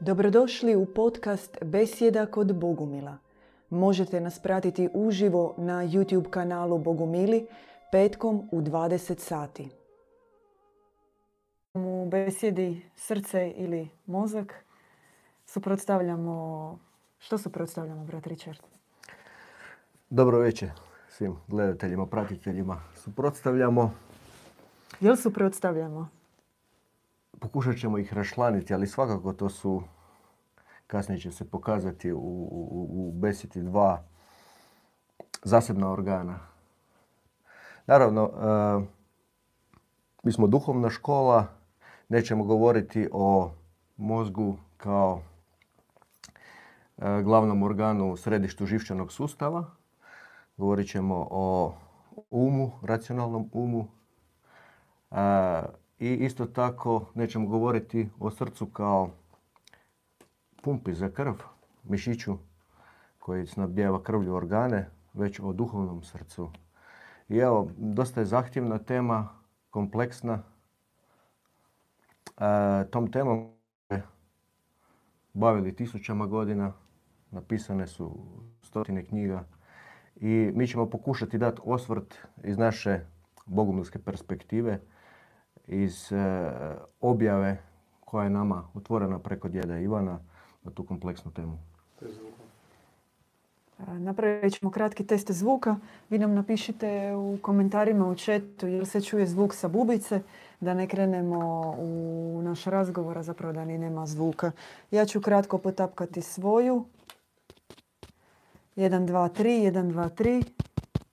Dobrodošli u podcast Besjeda kod Bogumila. Možete nas pratiti uživo na YouTube kanalu Bogumili petkom u 20 sati. U besjedi srce ili mozak suprotstavljamo... Što suprotstavljamo, brat Richard? Dobro večer svim gledateljima, pratiteljima. Suprotstavljamo, Jel suprotstavljamo? Pokušat ćemo ih rašlaniti, ali svakako to su, kasnije će se pokazati u, u, u besjeti dva zasebna organa. Naravno, e, mi smo duhovna škola, nećemo govoriti o mozgu kao e, glavnom organu u središtu živčanog sustava. Govorit ćemo o umu, racionalnom umu. I isto tako nećemo govoriti o srcu kao pumpi za krv, mišiću koji snabdjeva krvlju organe, već o duhovnom srcu. I evo, dosta je zahtjevna tema, kompleksna. E, tom temom bavili tisućama godina, napisane su stotine knjiga i mi ćemo pokušati dati osvrt iz naše bogumilske perspektive, iz e, objave koja je nama otvorena preko djeda Ivana na tu kompleksnu temu. Napravit ćemo kratki test zvuka. Vi nam napišite u komentarima u chatu jel se čuje zvuk sa bubice, da ne krenemo u naš razgovor, a zapravo da ni nema zvuka. Ja ću kratko potapkati svoju. 1, 2, 3, 1, 2, 3.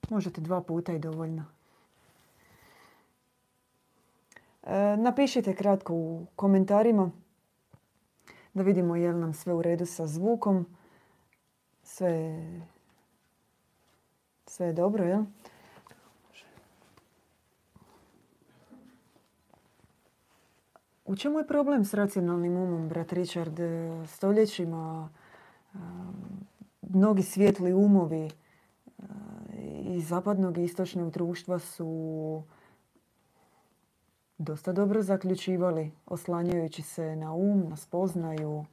Možete dva puta i dovoljno. E, Napišite kratko u komentarima da vidimo je li nam sve u redu sa zvukom. Sve, sve je dobro, jel? U čemu je problem s racionalnim umom, brat Richard? E, Stoljećima e, mnogi svijetli umovi e, iz zapadnog i istočnog društva su dosta dobro zaključivali, oslanjajući se na um, na spoznaju.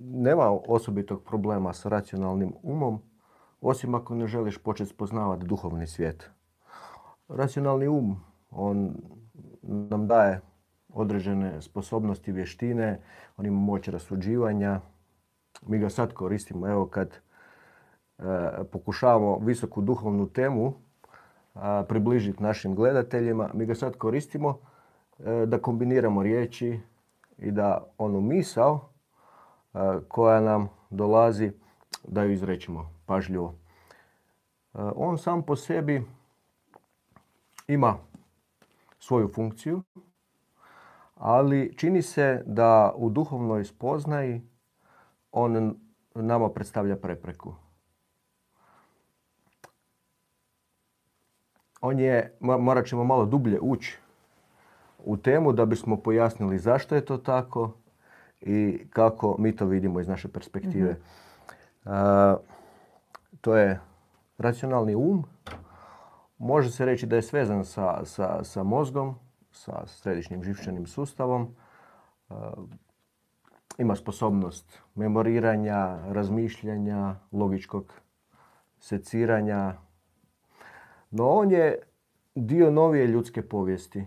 Nema osobitog problema s racionalnim umom, osim ako ne želiš početi spoznavati duhovni svijet. Racionalni um, on nam daje određene sposobnosti, vještine, on ima moć rasuđivanja. Mi ga sad koristimo, evo kad e, pokušavamo visoku duhovnu temu približiti našim gledateljima, mi ga sad koristimo e, da kombiniramo riječi i da onu misao e, koja nam dolazi da ju izrećemo pažljivo. E, on sam po sebi ima svoju funkciju, ali čini se da u duhovnoj spoznaji on nama predstavlja prepreku. On je, mo- morat ćemo malo dublje ući u temu da bismo pojasnili zašto je to tako i kako mi to vidimo iz naše perspektive. A, to je racionalni um. Može se reći da je svezan sa, sa, sa mozgom, sa središnjim živčanim sustavom. A, ima sposobnost memoriranja, razmišljanja, logičkog seciranja. No on je dio novije ljudske povijesti.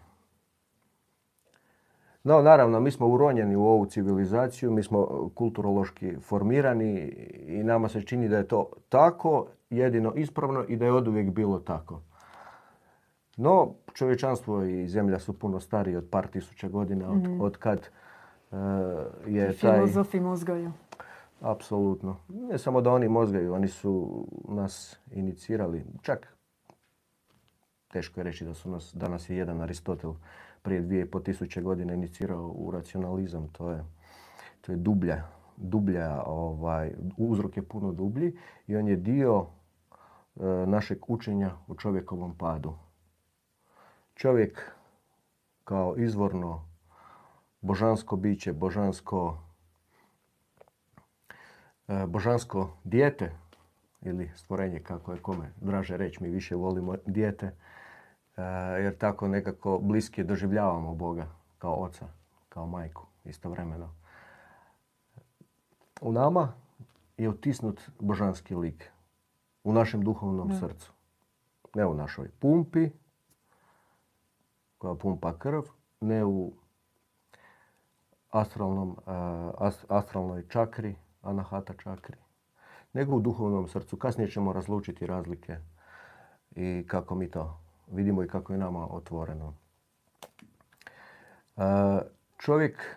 No, naravno, mi smo uronjeni u ovu civilizaciju, mi smo kulturološki formirani i nama se čini da je to tako, jedino ispravno i da je oduvijek bilo tako. No, čovječanstvo i zemlja su puno stariji od par tisuća godina od, od kad e, je taj... Filozofi mozgaju. Apsolutno. Ne samo da oni mozgaju, oni su nas inicirali. Čak teško je reći da su nas, danas je jedan Aristotel prije dvije po tisuće godina inicirao u racionalizam. To je, to je dublja, dublja ovaj, uzrok je puno dublji i on je dio e, našeg učenja o čovjekovom padu. Čovjek kao izvorno božansko biće, božansko, e, božansko dijete ili stvorenje kako je kome draže reći, mi više volimo dijete, jer tako nekako bliski doživljavamo Boga. kao oca, kao majku istovremeno. U nama je otisnut božanski lik u našem duhovnom srcu. Ne u našoj pumpi, koja pumpa krv, ne u astralnom, astralnoj čakri, anahata čakri, nego u duhovnom srcu. Kasnije ćemo razlučiti razlike i kako mi to vidimo i kako je nama otvoreno. Čovjek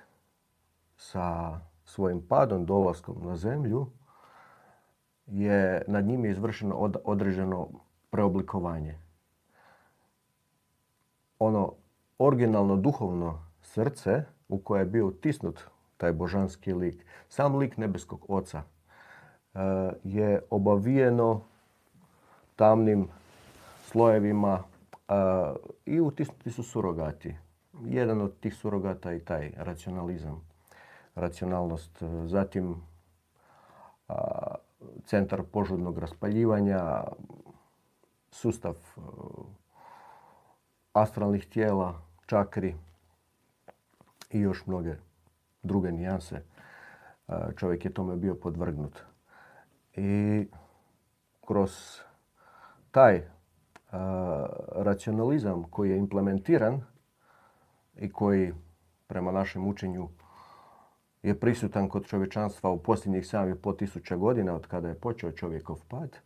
sa svojim padom, dolaskom na zemlju, je nad njim je izvršeno određeno preoblikovanje. Ono originalno duhovno srce u koje je bio utisnut taj božanski lik, sam lik nebeskog oca, e, je obavijeno tamnim slojevima e, i utisnuti su surogati. Jedan od tih surogata je taj racionalizam, racionalnost. Zatim centar požudnog raspaljivanja, sustav e, astralnih tijela, čakri i još mnoge druge nijanse. E, čovjek je tome bio podvrgnut. I kroz taj e, racionalizam koji je implementiran i koji prema našem učenju je prisutan kod čovječanstva u posljednjih 7,5 tisuća godina od kada je počeo čovjekov pad,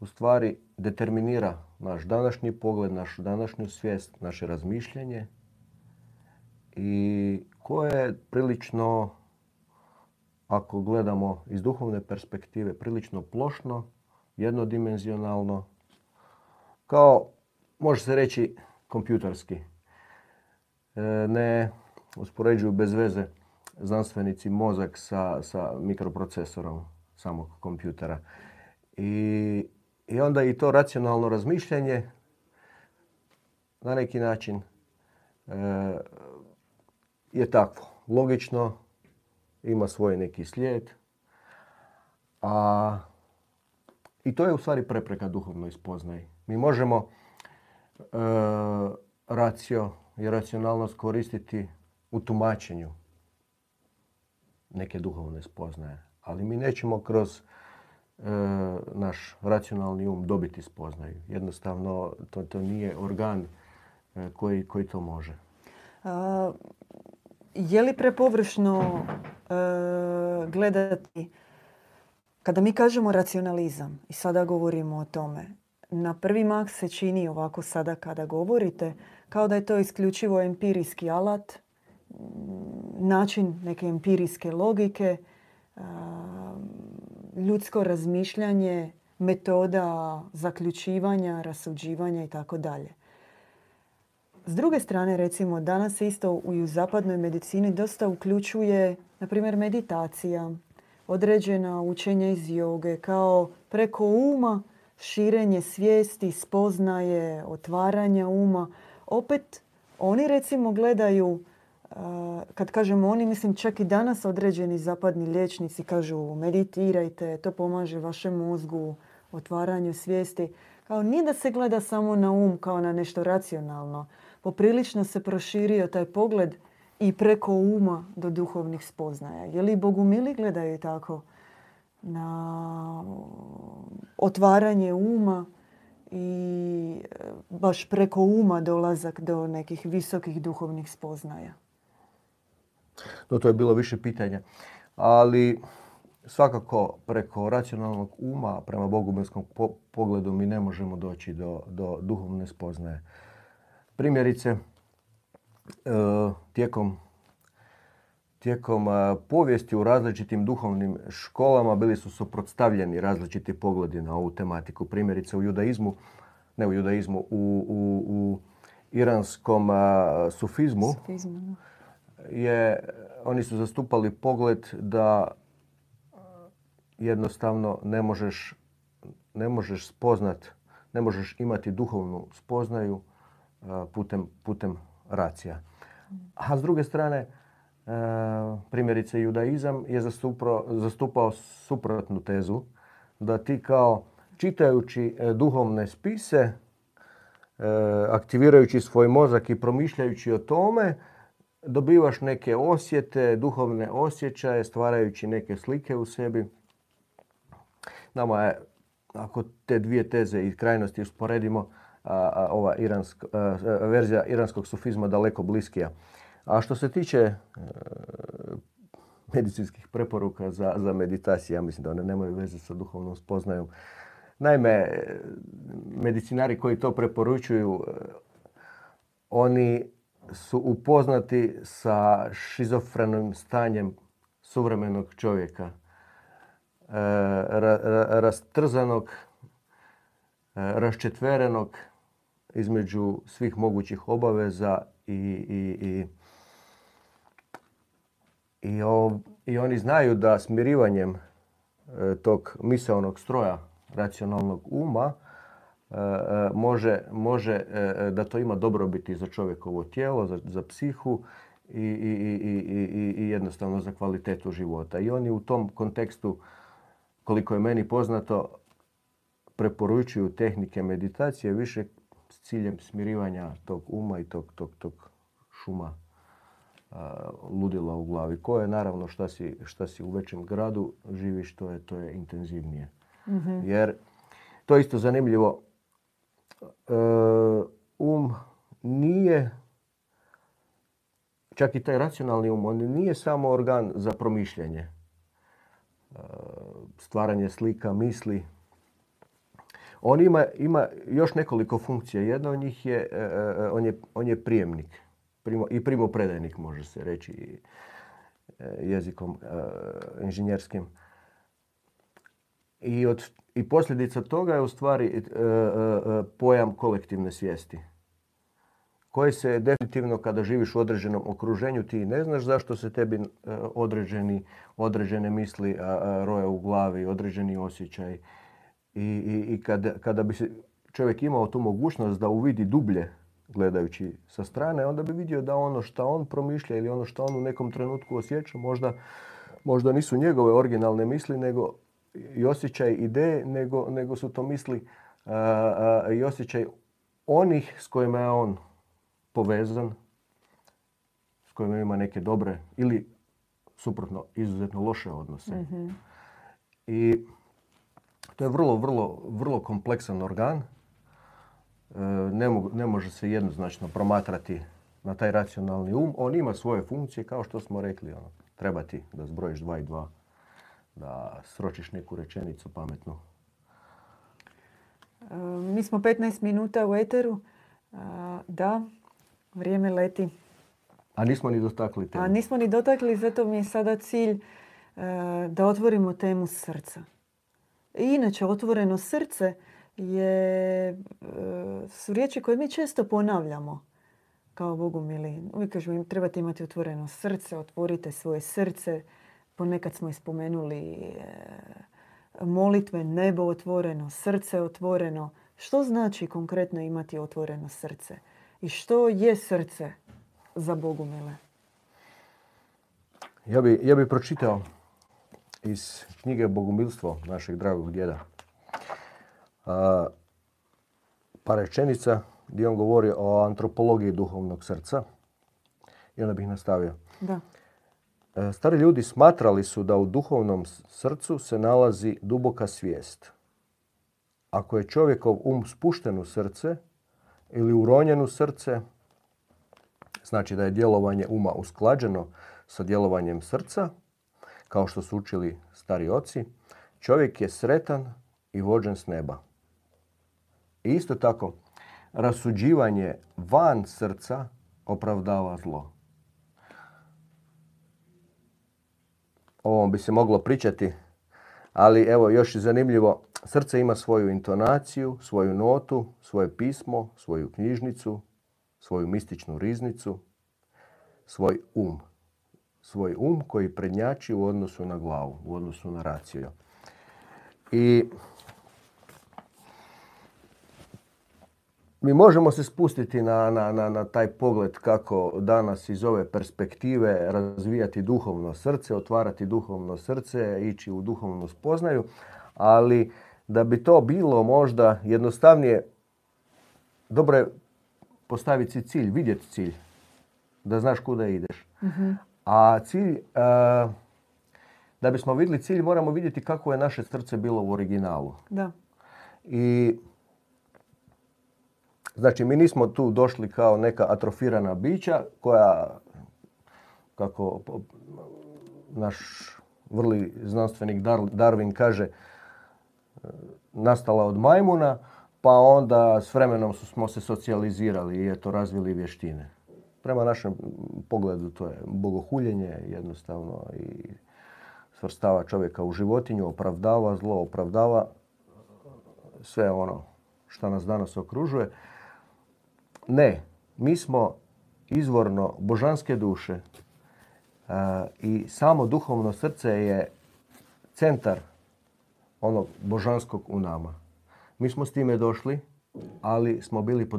u stvari determinira naš današnji pogled, našu današnju svijest, naše razmišljanje i koje je prilično, ako gledamo iz duhovne perspektive, prilično plošno, jednodimenzionalno, kao, može se reći, kompjuterski. E, ne uspoređuju bez veze znanstvenici mozak sa, sa mikroprocesorom samog kompjutera. I, I onda i to racionalno razmišljanje na neki način e, je takvo. Logično, ima svoj neki slijed. A, I to je u stvari prepreka duhovnoj spoznaji. Mi možemo e, racio i racionalnost koristiti u tumačenju neke duhovne spoznaje. Ali mi nećemo kroz e, naš racionalni um dobiti spoznaju. Jednostavno, to, to nije organ e, koji, koji to može. A, je li prepovršno e, gledati, kada mi kažemo racionalizam i sada govorimo o tome, na prvi mak se čini ovako sada kada govorite, kao da je to isključivo empirijski alat, način neke empirijske logike, ljudsko razmišljanje, metoda zaključivanja, rasuđivanja i tako dalje. S druge strane, recimo, danas se isto u zapadnoj medicini dosta uključuje, na primjer, meditacija, određena učenja iz joge, kao preko uma širenje svijesti, spoznaje, otvaranja uma. Opet, oni recimo gledaju kad kažemo oni, mislim čak i danas određeni zapadni liječnici kažu meditirajte, to pomaže vašem mozgu, otvaranju svijesti. Kao nije da se gleda samo na um kao na nešto racionalno. Poprilično se proširio taj pogled i preko uma do duhovnih spoznaja. Je li bogumili gledaju tako na otvaranje uma i e, baš preko uma dolazak do nekih visokih duhovnih spoznaja? No, to je bilo više pitanja. Ali svakako preko racionalnog uma prema bogumilskom pogledu mi ne možemo doći do, do duhovne spoznaje. Primjerice, e, tijekom tijekom povijesti u različitim duhovnim školama bili su suprotstavljeni različiti pogledi na ovu tematiku. Primjerice u judaizmu, ne u judaizmu, u, u, u iranskom e, sufizmu, sufizmu je, oni su zastupali pogled da jednostavno ne možeš, ne možeš spoznat, ne možeš imati duhovnu spoznaju putem, putem racija. A s druge strane, primjerice judaizam je zastupao, zastupao suprotnu tezu da ti kao čitajući e, duhovne spise, e, aktivirajući svoj mozak i promišljajući o tome, dobivaš neke osjete, duhovne osjećaje, stvarajući neke slike u sebi. Nama je, ako te dvije teze i krajnosti usporedimo, ova verzija iranskog sufizma daleko bliskija. A što se tiče e, medicinskih preporuka za, za meditaciju, ja mislim da one nemaju veze sa duhovnom spoznajom. Naime, medicinari koji to preporučuju, e, oni su upoznati sa šizofrenim stanjem suvremenog čovjeka. E, rastrzanog, raščetverenog između svih mogućih obaveza i, i, i i, I oni znaju da smirivanjem e, tog misaonog stroja racionalnog uma e, e, može, može da to ima dobrobiti za čovjekovo tijelo, za, za psihu i, i, i, jednostavno za kvalitetu života. I oni u tom kontekstu, koliko je meni poznato, preporučuju tehnike meditacije više s ciljem smirivanja tog uma i tog, tog, tog šuma ludila u glavi. Ko je naravno šta si, šta si u većem gradu živiš, to je, to je intenzivnije. Mhm. Jer to je isto zanimljivo. E, um nije, čak i taj racionalni um, on nije samo organ za promišljanje. E, stvaranje slika, misli. On ima, ima još nekoliko funkcija. Jedna od njih je, e, on je, on je prijemnik primo, i primopredajnik može se reći e, jezikom e, inženjerskim. I, od, I posljedica toga je u stvari e, pojam kolektivne svijesti koji se definitivno kada živiš u određenom okruženju ti ne znaš zašto se tebi određeni, određene misli roje u glavi, određeni osjećaj. I, i, i kada, kada bi se čovjek imao tu mogućnost da uvidi dublje gledajući sa strane, onda bi vidio da ono što on promišlja ili ono što on u nekom trenutku osjeća možda, možda nisu njegove originalne misli, nego i osjećaj ideje, nego, nego su to misli i osjećaj onih s kojima je on povezan, s kojima ima neke dobre ili suprotno izuzetno loše odnose. Mhm. I to je vrlo, vrlo, vrlo kompleksan organ E, ne, ne može se jednoznačno promatrati na taj racionalni um. On ima svoje funkcije, kao što smo rekli. Ono, treba ti da zbrojiš dva i dva, da sročiš neku rečenicu pametnu. E, mi smo 15 minuta u eteru. E, da, vrijeme leti. A nismo ni dotakli temu. A nismo ni dotakli, zato mi je sada cilj da otvorimo temu srca. I inače, otvoreno srce je, e, su riječi koje mi često ponavljamo kao Bogu mili. Uvijek kažemo trebate imati otvoreno srce, otvorite svoje srce. Ponekad smo ispomenuli e, molitve, nebo otvoreno, srce otvoreno. Što znači konkretno imati otvoreno srce? I što je srce za Bogu mile? Ja bi, ja bi pročitao iz knjige Bogumilstvo našeg dragog djeda pa rečenica gdje on govori o antropologiji duhovnog srca. I onda bih nastavio. Da. E, stari ljudi smatrali su da u duhovnom srcu se nalazi duboka svijest. Ako je čovjekov um spušten u srce ili uronjen u srce, znači da je djelovanje uma usklađeno sa djelovanjem srca, kao što su učili stari oci, čovjek je sretan i vođen s neba. I isto tako, rasuđivanje van srca opravdava zlo. Ovom bi se moglo pričati, ali evo još je zanimljivo, srce ima svoju intonaciju, svoju notu, svoje pismo, svoju knjižnicu, svoju mističnu riznicu, svoj um. Svoj um koji prednjači u odnosu na glavu, u odnosu na raciju. I mi možemo se spustiti na, na, na, na taj pogled kako danas iz ove perspektive razvijati duhovno srce, otvarati duhovno srce, ići u duhovnu spoznaju, ali da bi to bilo možda jednostavnije, dobro je postaviti si cilj, vidjeti cilj. da znaš kuda ideš. A cilj, da bismo vidjeli cilj, moramo vidjeti kako je naše srce bilo u originalu. Da. I Znači, mi nismo tu došli kao neka atrofirana bića koja, kako naš vrli znanstvenik Darwin kaže, nastala od majmuna, pa onda s vremenom smo se socijalizirali i eto razvili vještine. Prema našem pogledu to je bogohuljenje jednostavno i svrstava čovjeka u životinju, opravdava zlo, opravdava sve ono što nas danas okružuje. Ne, mi smo izvorno božanske duše i samo duhovno srce je centar onog božanskog u nama. Mi smo s time došli, ali smo bili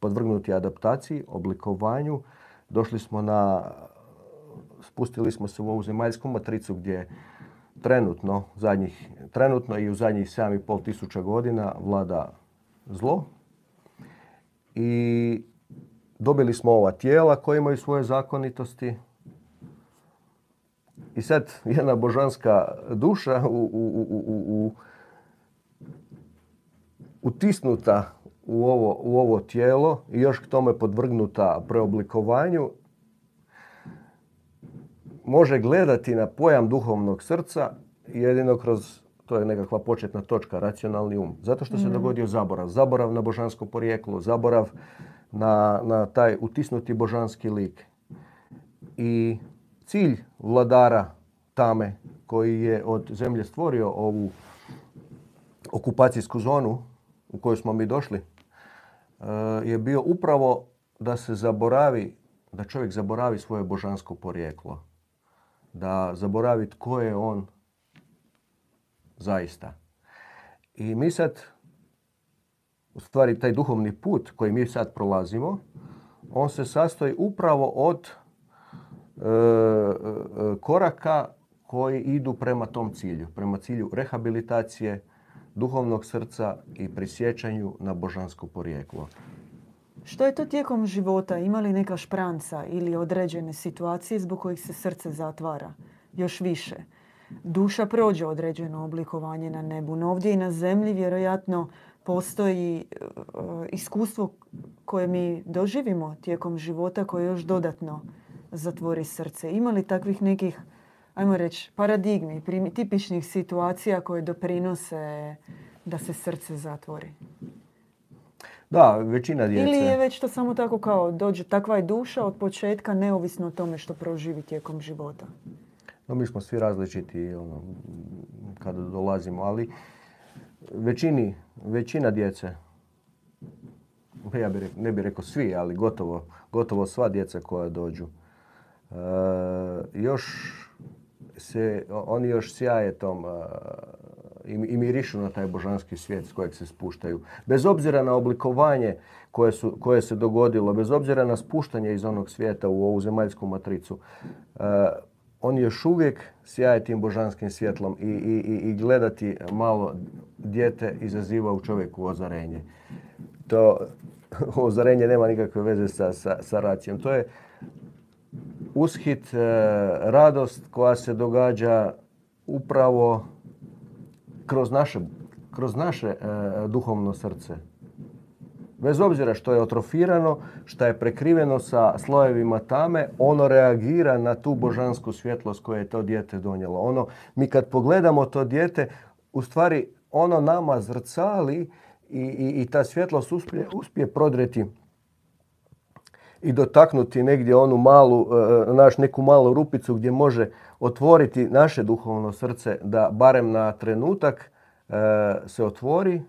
podvrgnuti adaptaciji, oblikovanju. Došli smo na, spustili smo se u ovu zemaljsku matricu gdje trenutno, zadnjih, trenutno i u zadnjih 7,5 tisuća godina vlada zlo. I dobili smo ova tijela koja imaju svoje zakonitosti, i sad jedna božanska duša u, u, u, utisnuta u ovo, u ovo tijelo i još k tome podvrgnuta preoblikovanju može gledati na pojam duhovnog srca jedino kroz, to je nekakva početna točka, racionalni um. Zato što se mm. dogodio zaborav. Zaborav na božansko porijeklo, zaborav na, na taj utisnuti božanski lik. I cilj vladara tame koji je od zemlje stvorio ovu okupacijsku zonu u kojoj smo mi došli eh, je bio upravo da se zaboravi, da čovjek zaboravi svoje božansko porijeklo. Da zaboravi tko je on zaista. I mi sad, u stvari taj duhovni put koji mi sad prolazimo, on se sastoji upravo od E, e, koraka koji idu prema tom cilju, prema cilju rehabilitacije duhovnog srca i prisjećanju na božansko porijeklo. Što je to tijekom života? Ima li neka špranca ili određene situacije zbog kojih se srce zatvara? Još više. Duša prođe određeno oblikovanje na nebu, no ovdje i na zemlji vjerojatno postoji e, iskustvo koje mi doživimo tijekom života koje još dodatno zatvori srce. Ima li takvih nekih, ajmo reći, paradigmi, tipičnih situacija koje doprinose da se srce zatvori? Da, većina djece. Ili je već to samo tako kao dođe, takva je duša od početka, neovisno o tome što proživi tijekom života? No, mi smo svi različiti ono, kada dolazimo, ali većini, većina djece, ja bi, ne bih rekao svi, ali gotovo, gotovo sva djeca koja dođu, E, još se, oni još sjaje tom e, i, mirišu na taj božanski svijet s kojeg se spuštaju. Bez obzira na oblikovanje koje, su, koje se dogodilo, bez obzira na spuštanje iz onog svijeta u ovu zemaljsku matricu, uh, on još uvijek sjaje tim božanskim svjetlom i, i, i gledati malo dijete izaziva u čovjeku ozarenje. To ozarenje nema nikakve veze sa, sa, sa racijom. To je ushit, e, radost koja se događa upravo kroz naše, kroz naše e, duhovno srce. Bez obzira što je otrofirano, što je prekriveno sa slojevima tame, ono reagira na tu božansku svjetlost koje je to dijete donijelo. Ono, mi kad pogledamo to dijete, u stvari ono nama zrcali i, i, i ta svjetlost uspije, uspije prodreti i dotaknuti negdje onu malu, e, naš neku malu rupicu gdje može otvoriti naše duhovno srce da barem na trenutak e, se otvori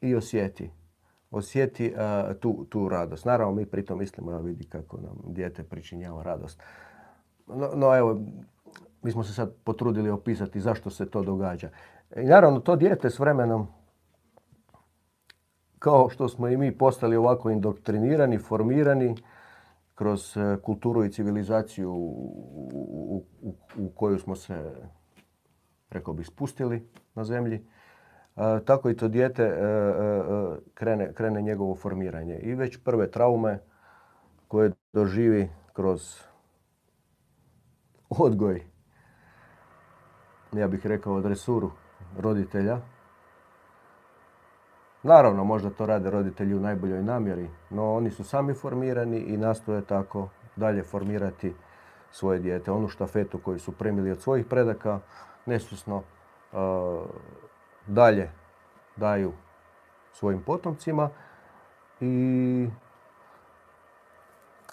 i osjeti. Osjeti e, tu, tu radost. Naravno mi pritom mislimo da vidi kako nam dijete pričinjava radost. No, no evo, mi smo se sad potrudili opisati zašto se to događa. I naravno to dijete s vremenom kao što smo i mi postali ovako indoktrinirani, formirani kroz e, kulturu i civilizaciju u, koju smo se, rekao bi, spustili na zemlji, tako i to dijete e, krene, krene njegovo formiranje. I već prve traume koje doživi kroz odgoj, ja bih rekao dresuru roditelja. Naravno, možda to rade roditelji u najboljoj namjeri, no oni su sami formirani i nastoje tako dalje formirati svoje dijete. Onu štafetu koju su premili od svojih predaka, nesusno e, dalje daju svojim potomcima i,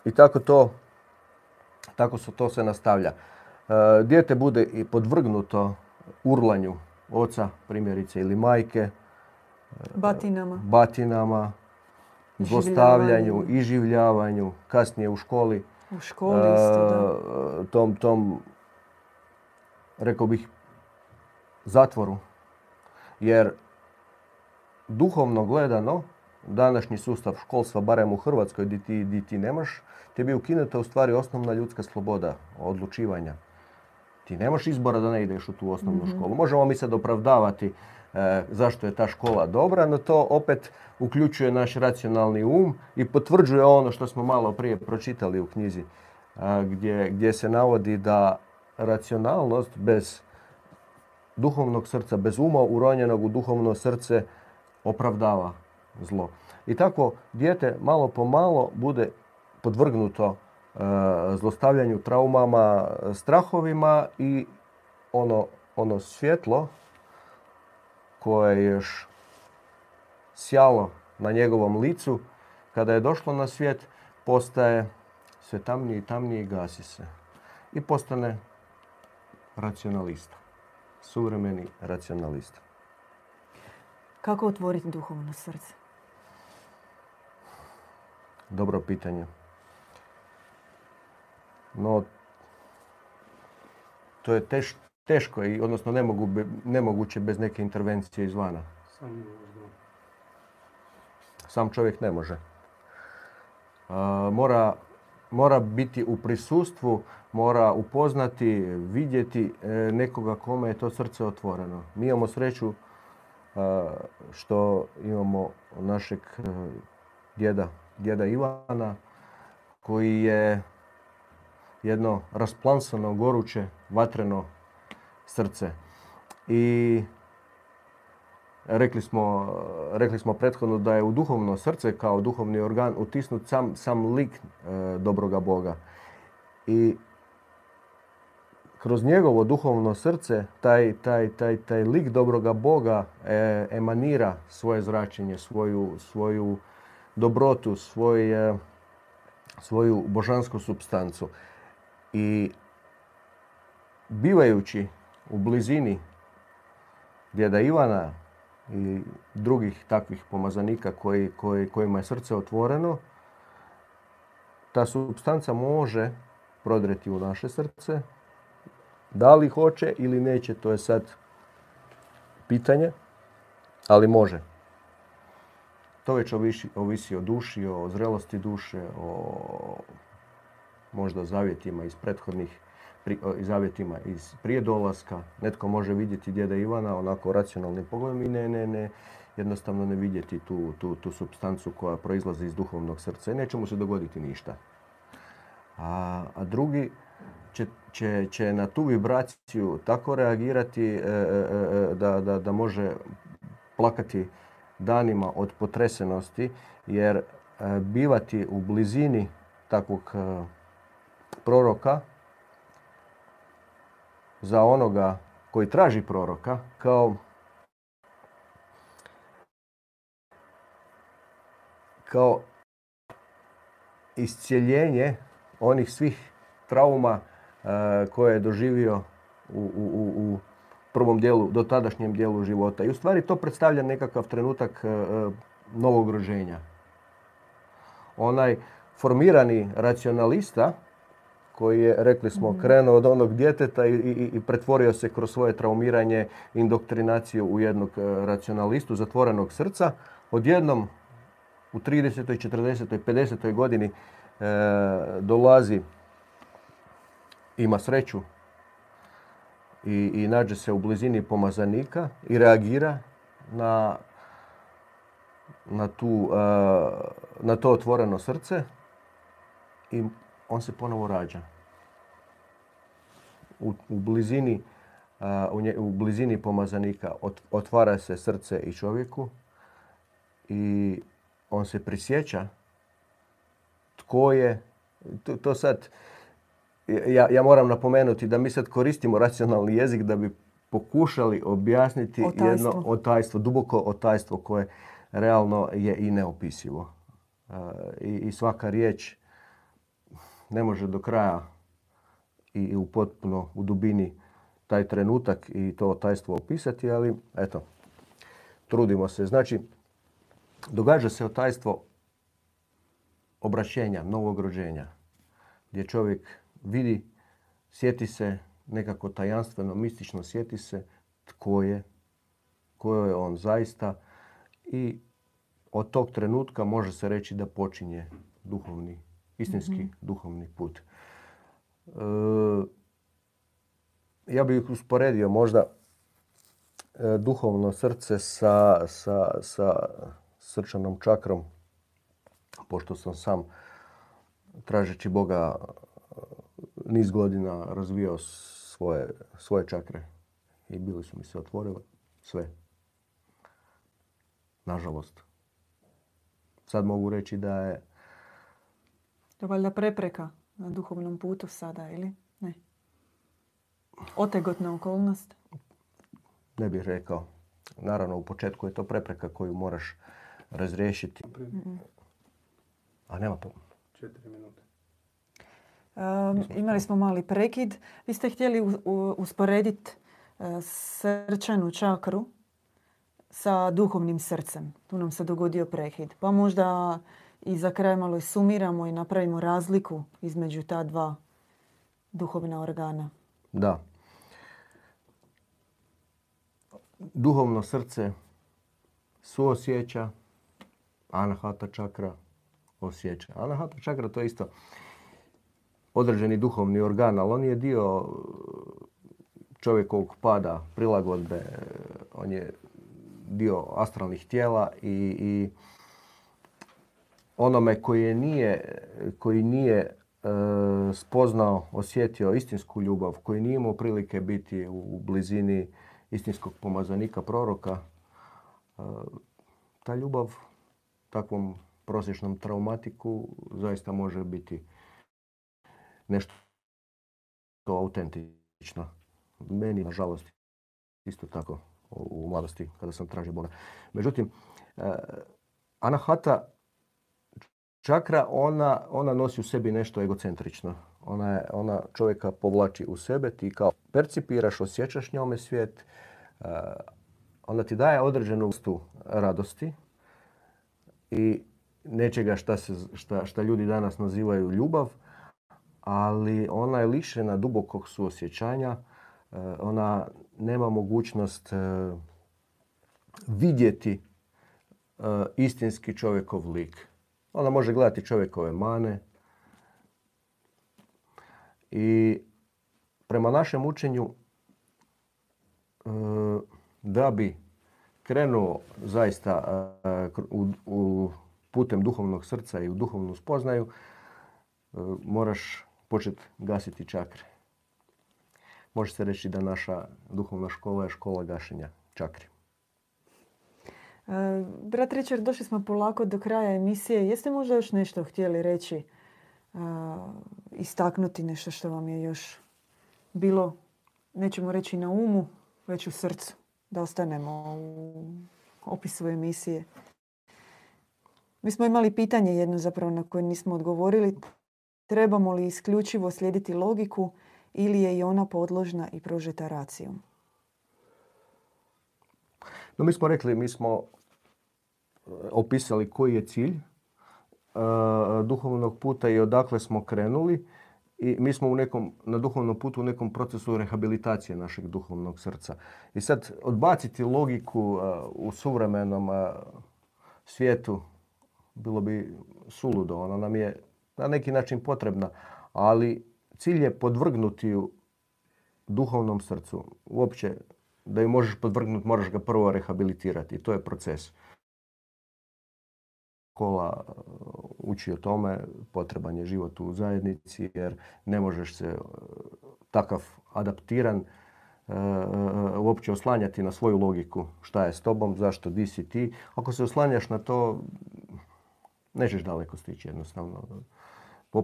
i tako to tako se to se nastavlja. E, dijete bude i podvrgnuto urlanju oca, primjerice, ili majke. E, batinama. Batinama, zlostavljanju, iživljavanju, kasnije u školi. U školi isto, da. E, tom, tom, rekao bih, zatvoru. Jer duhovno gledano, današnji sustav školstva, barem u Hrvatskoj, gdje ti, di ti nemaš, ti bi ukinuta u stvari osnovna ljudska sloboda odlučivanja. Ti nemaš izbora da ne ideš u tu osnovnu mhm. školu. Možemo mi sad opravdavati e, zašto je ta škola dobra, no to opet uključuje naš racionalni um i potvrđuje ono što smo malo prije pročitali u knjizi, e, gdje, gdje se navodi da racionalnost bez duhovnog srca, bez uma uronjenog u duhovno srce opravdava zlo. I tako dijete malo po malo bude podvrgnuto e, zlostavljanju, traumama, strahovima i ono, ono svjetlo koje je još sjalo na njegovom licu, kada je došlo na svijet, postaje sve tamniji i tamniji i gasi se. I postane racionalista. Suvremeni racionalista. Kako otvoriti duhovno srce? Dobro pitanje. No, to je teško i odnosno nemoguće bez neke intervencije izvana. Sam čovjek ne može. mora, mora biti u prisustvu, mora upoznati, vidjeti e, nekoga kome je to srce otvoreno. Mi imamo sreću što imamo našeg e, djeda, djeda Ivana, koji je jedno rasplansano, goruće, vatreno srce. I rekli smo, rekli smo prethodno da je u duhovno srce kao duhovni organ utisnut sam, sam lik e, dobroga Boga. I kroz njegovo duhovno srce taj, taj, taj, taj lik dobroga Boga e, emanira svoje zračenje, svoju, svoju dobrotu, svoj, e, svoju božansku substancu. I bivajući u blizini djeda Ivana i drugih takvih pomazanika koji, koji, kojima je srce otvoreno, ta substanca može prodreti u naše srce, da li hoće ili neće, to je sad pitanje, ali može. To već ovisi, ovisi o duši, o zrelosti duše, o možda zavjetima iz prethodnih zavjetima iz prije dolaska. Netko može vidjeti djeda Ivana onako racionalnim pogledom i ne, ne, ne, jednostavno ne vidjeti tu, tu, tu substancu koja proizlazi iz duhovnog srca i neće mu se dogoditi ništa. A, a drugi će, će, će na tu vibraciju tako reagirati e, e, e, da, da, da može plakati danima od potresenosti jer bivati u blizini takvog proroka za onoga koji traži proroka kao kao iscijeljenje onih svih trauma koje je doživio u, u, u prvom dijelu, do tadašnjem dijelu života. I u stvari to predstavlja nekakav trenutak novog rođenja. Onaj formirani racionalista koji je, rekli smo, mhm. krenuo od onog djeteta i, i, i pretvorio se kroz svoje traumiranje, indoktrinaciju u jednog racionalistu zatvorenog srca, odjednom u 30. 40. 50. godini e, dolazi ima sreću i, i nađe se u blizini pomazanika i reagira na, na, tu, na to otvoreno srce i on se ponovo rađa. U, u blizini u, u blizini pomazanika otvara se srce i čovjeku i on se prisjeća tko je, to, to sad, ja, ja moram napomenuti da mi sad koristimo racionalni jezik da bi pokušali objasniti otajstvo. jedno otajstvo, duboko otajstvo koje realno je i neopisivo. I, I svaka riječ ne može do kraja i u potpuno u dubini taj trenutak i to tajstvo opisati, ali eto, trudimo se. Znači, događa se otajstvo obraćenja, novog rođenja, gdje čovjek vidi, sjeti se nekako tajanstveno, mistično sjeti se tko je, tko je on zaista i od tog trenutka može se reći da počinje duhovni, istinski mhm. duhovni put. E, ja bih usporedio možda e, duhovno srce sa, sa, sa srčanom čakrom, pošto sam sam tražeći Boga niz godina razvijao svoje, svoje čakre i bili su mi se otvorile sve. Nažalost. Sad mogu reći da je... To je valjda prepreka na duhovnom putu sada, ili? Ne. Otegotna okolnost? Ne bih rekao. Naravno, u početku je to prepreka koju moraš razriješiti. A nema to. Četiri minute. imali smo mali prekid. Vi ste htjeli usporediti e, srčanu čakru sa duhovnim srcem. Tu nam se dogodio prekid. Pa možda i za kraj malo i sumiramo i napravimo razliku između ta dva duhovna organa. Da. Duhovno srce suosjeća, anahata čakra osjeća. Anahata čakra to je isto određeni duhovni organ, ali on je dio čovjekovog pada, prilagodbe, on je dio astralnih tijela i, i onome koji nije, koji nije e, spoznao, osjetio istinsku ljubav, koji nije imao prilike biti u blizini istinskog pomazanika, proroka, e, ta ljubav takvom prosječnom traumatiku zaista može biti nešto to autentično. Meni, nažalost, isto tako u mladosti kada sam tražio Boga. Međutim, e, Anahata čakra, ona, ona nosi u sebi nešto egocentrično. Ona, je, ona čovjeka povlači u sebe, ti kao percipiraš, osjećaš njome svijet, uh, ona ti daje određenu vrstu radosti i nečega šta, se, šta, šta ljudi danas nazivaju ljubav, ali ona je lišena dubokog suosjećanja, uh, ona nema mogućnost uh, vidjeti istinski čovjekov lik. Ona može gledati čovjekove mane. I prema našem učenju e, da bi krenuo zaista e, u, putem duhovnog srca i u duhovnu spoznaju, e, moraš početi gasiti čakre. Može se reći da naša duhovna škola je škola gašenja čakri. Brat Richard, došli smo polako do kraja emisije. Jeste možda još nešto htjeli reći, istaknuti nešto što vam je još bilo, nećemo reći na umu, već u srcu, da ostanemo u opisu emisije. Mi smo imali pitanje jedno zapravo na koje nismo odgovorili. Trebamo li isključivo slijediti logiku ili je i ona podložna i prožeta racijom? No, mi smo rekli, mi smo opisali koji je cilj e, duhovnog puta i odakle smo krenuli. I mi smo u nekom, na duhovnom putu u nekom procesu rehabilitacije našeg duhovnog srca. I sad odbaciti logiku e, u suvremenom e, svijetu bilo bi suludo. Ona nam je na neki način potrebna, ali cilj je podvrgnuti ju duhovnom srcu. Uopće da ju možeš podvrgnuti, moraš ga prvo rehabilitirati. To je proces škola e, uči o tome, potreban je život u zajednici jer ne možeš se takav adaptiran uopće oslanjati na svoju logiku. Šta je s tobom, zašto, di si ti. Ako se oslanjaš na to, nećeš daleko stići jednostavno.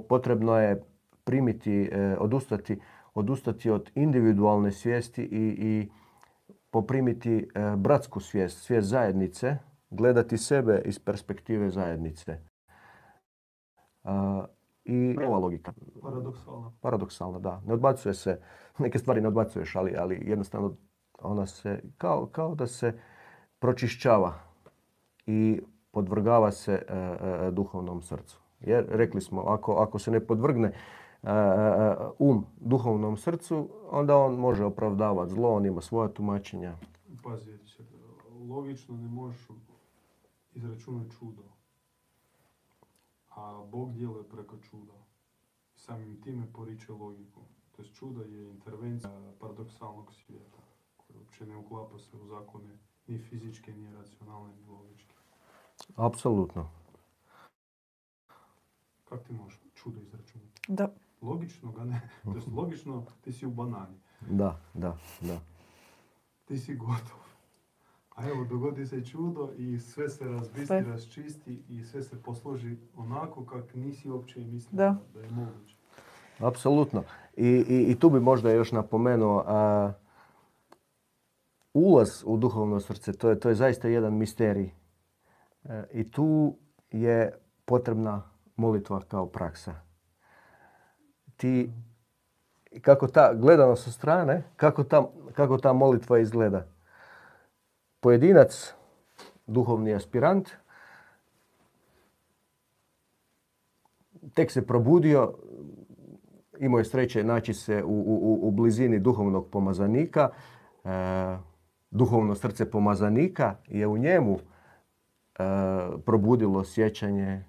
Potrebno je primiti, odustati, odustati od individualne svijesti i, i poprimiti bratsku svijest, svijest zajednice, gledati sebe iz perspektive zajednice. I ova logika. Paradoksalna. Paradoksalna, da. Ne odbacuje se, neke stvari ne odbacuješ, ali, ali jednostavno ona se, kao, kao da se pročišćava i podvrgava se e, e, duhovnom srcu. Jer rekli smo, ako, ako se ne podvrgne e, um duhovnom srcu, onda on može opravdavati zlo, on ima svoja tumačenja. Pazi, logično ne možeš izračunati čudo. A Bog djeluje preko čuda. Samim time poriče logiku. To je čudo je intervencija paradoksalnog svijeta koji uopće ne uklapa se u zakone ni fizičke, ni racionalne, ni logičke. Apsolutno. Kako ti možeš čudo izračunati? Da. Logično ga ne. To je logično ti si u banani. Da, da, da. Ti si gotov. A evo, dogodi se čudo i sve se razbistri, razčisti i sve se posloži onako kak nisi uopće mislio da. da je moguće. Apsolutno. I, i, I, tu bi možda još napomenuo a, ulaz u duhovno srce, to je, to je zaista jedan misterij. E, I tu je potrebna molitva kao praksa. Ti, kako ta, gledano sa strane, kako ta, kako ta molitva izgleda pojedinac, duhovni aspirant, tek se probudio, imao je sreće naći se u, u, u blizini duhovnog pomazanika. E, duhovno srce pomazanika je u njemu e, probudilo sjećanje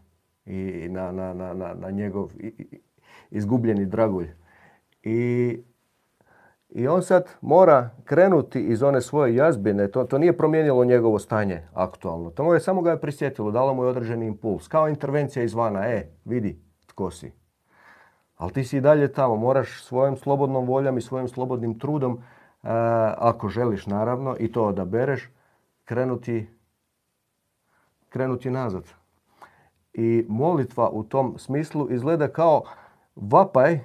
i na, na, na, na njegov izgubljeni dragulj. I i on sad mora krenuti iz one svoje jazbine. To, to nije promijenilo njegovo stanje aktualno. To je samo ga je prisjetilo, dalo mu je određeni impuls. Kao intervencija izvana. E, vidi tko si. Ali ti si i dalje tamo. Moraš svojom slobodnom voljom i svojim slobodnim trudom, e, ako želiš naravno, i to odabereš, krenuti, krenuti nazad. I molitva u tom smislu izgleda kao vapaj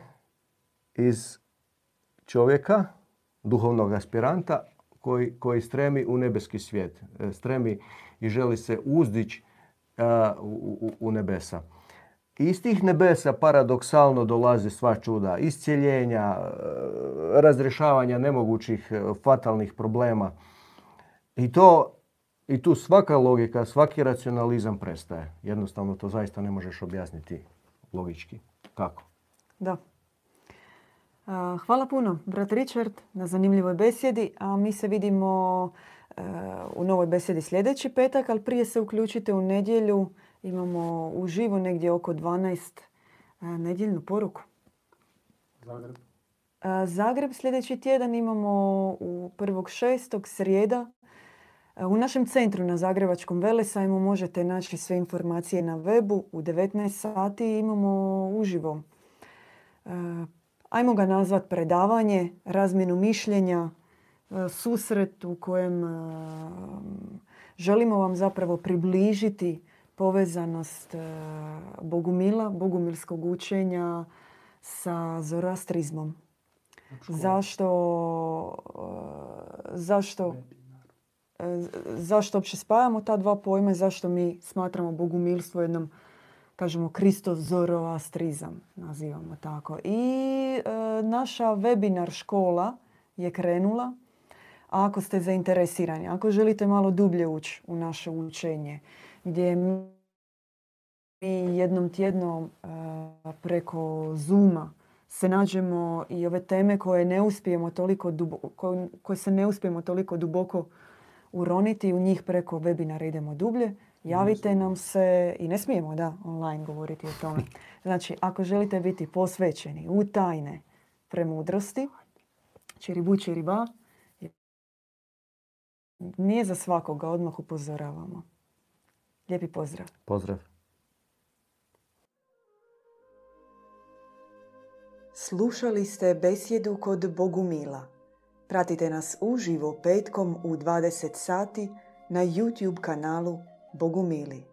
iz čovjeka, duhovnog aspiranta koji, koji stremi u nebeski svijet. E, stremi i želi se uzdići e, u, u, nebesa. I iz tih nebesa paradoksalno dolaze sva čuda. Iscijeljenja, e, razrješavanja nemogućih fatalnih problema. I to i tu svaka logika, svaki racionalizam prestaje. Jednostavno to zaista ne možeš objasniti logički. Kako? Da. Hvala puno, brat Richard, na zanimljivoj besjedi. A mi se vidimo e, u novoj besjedi sljedeći petak, ali prije se uključite u nedjelju. Imamo uživo negdje oko 12 e, nedjeljnu poruku. Zagreb. Zagreb sljedeći tjedan imamo u 1.6. srijeda. U našem centru na Zagrebačkom velesajmu možete naći sve informacije na webu. U 19 sati imamo uživo ajmo ga nazvat predavanje, razmjenu mišljenja, e, susret u kojem e, želimo vam zapravo približiti povezanost e, Bogumila, bogumilskog učenja sa zoroastrizmom. Zašto, zašto, zašto uopće spajamo ta dva pojma i zašto mi smatramo bogumilstvo jednom kažemo Kristo Zoroastrizam, nazivamo tako. I e, naša webinar škola je krenula. Ako ste zainteresirani, ako želite malo dublje ući u naše učenje, gdje mi jednom tjednom e, preko Zuma se nađemo i ove teme koje ne uspijemo toliko duboko, koje, koje se ne uspijemo toliko duboko uroniti, u njih preko webinara idemo dublje. Javite nam se i ne smijemo da online govoriti o tome. Znači, ako želite biti posvećeni u tajne premudrosti, čiribu čiriba, nije za svakoga, odmah upozoravamo. Lijepi pozdrav. Pozdrav. Slušali ste besjedu kod Bogumila. Pratite nas uživo petkom u 20 sati na YouTube kanalu Bogumili.